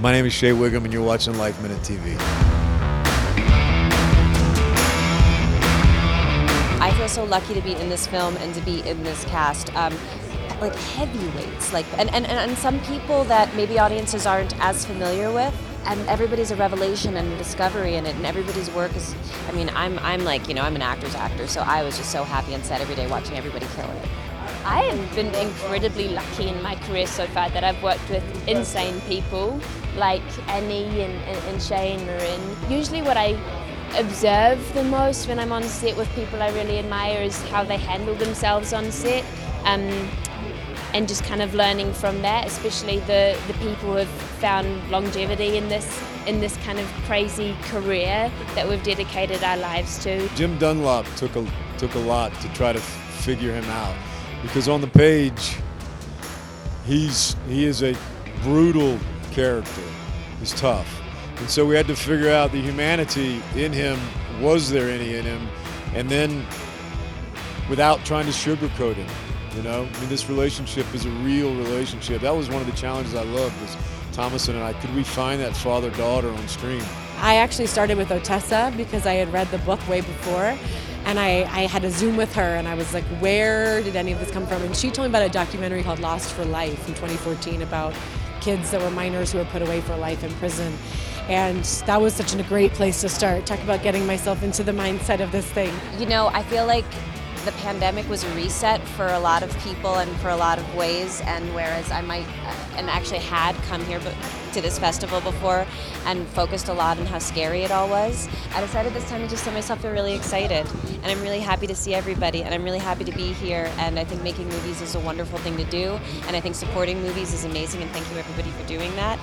My name is Shea Whigham, and you're watching Life Minute TV. I feel so lucky to be in this film and to be in this cast. Um, like heavyweights, like and, and, and some people that maybe audiences aren't as familiar with. And everybody's a revelation and a discovery in it, and everybody's work is. I mean, I'm I'm like you know I'm an actor's actor, so I was just so happy on set every day watching everybody kill it. I have been incredibly lucky in my career so far that I've worked with insane people like Annie and, and, and Shane are in. Usually what I observe the most when I'm on set with people I really admire is how they handle themselves on set. Um, and just kind of learning from that, especially the, the people who have found longevity in this in this kind of crazy career that we've dedicated our lives to. Jim Dunlop took a took a lot to try to figure him out because on the page he's he is a brutal character. He's tough. And so we had to figure out the humanity in him. Was there any in him? And then without trying to sugarcoat him. You know, I mean, this relationship is a real relationship. That was one of the challenges I loved was Thomasin and I. Could we find that father-daughter on screen? I actually started with Ottessa because I had read the book way before. And I, I had a Zoom with her, and I was like, where did any of this come from? And she told me about a documentary called Lost for Life in 2014 about kids that were minors who were put away for life in prison. And that was such a great place to start. Talk about getting myself into the mindset of this thing. You know, I feel like the pandemic was a reset for a lot of people and for a lot of ways. And whereas I might, uh, and actually had come here to this festival before and focused a lot on how scary it all was, I decided this time to just let myself feel really excited. And I'm really happy to see everybody, and I'm really happy to be here. And I think making movies is a wonderful thing to do. And I think supporting movies is amazing, and thank you everybody for doing that.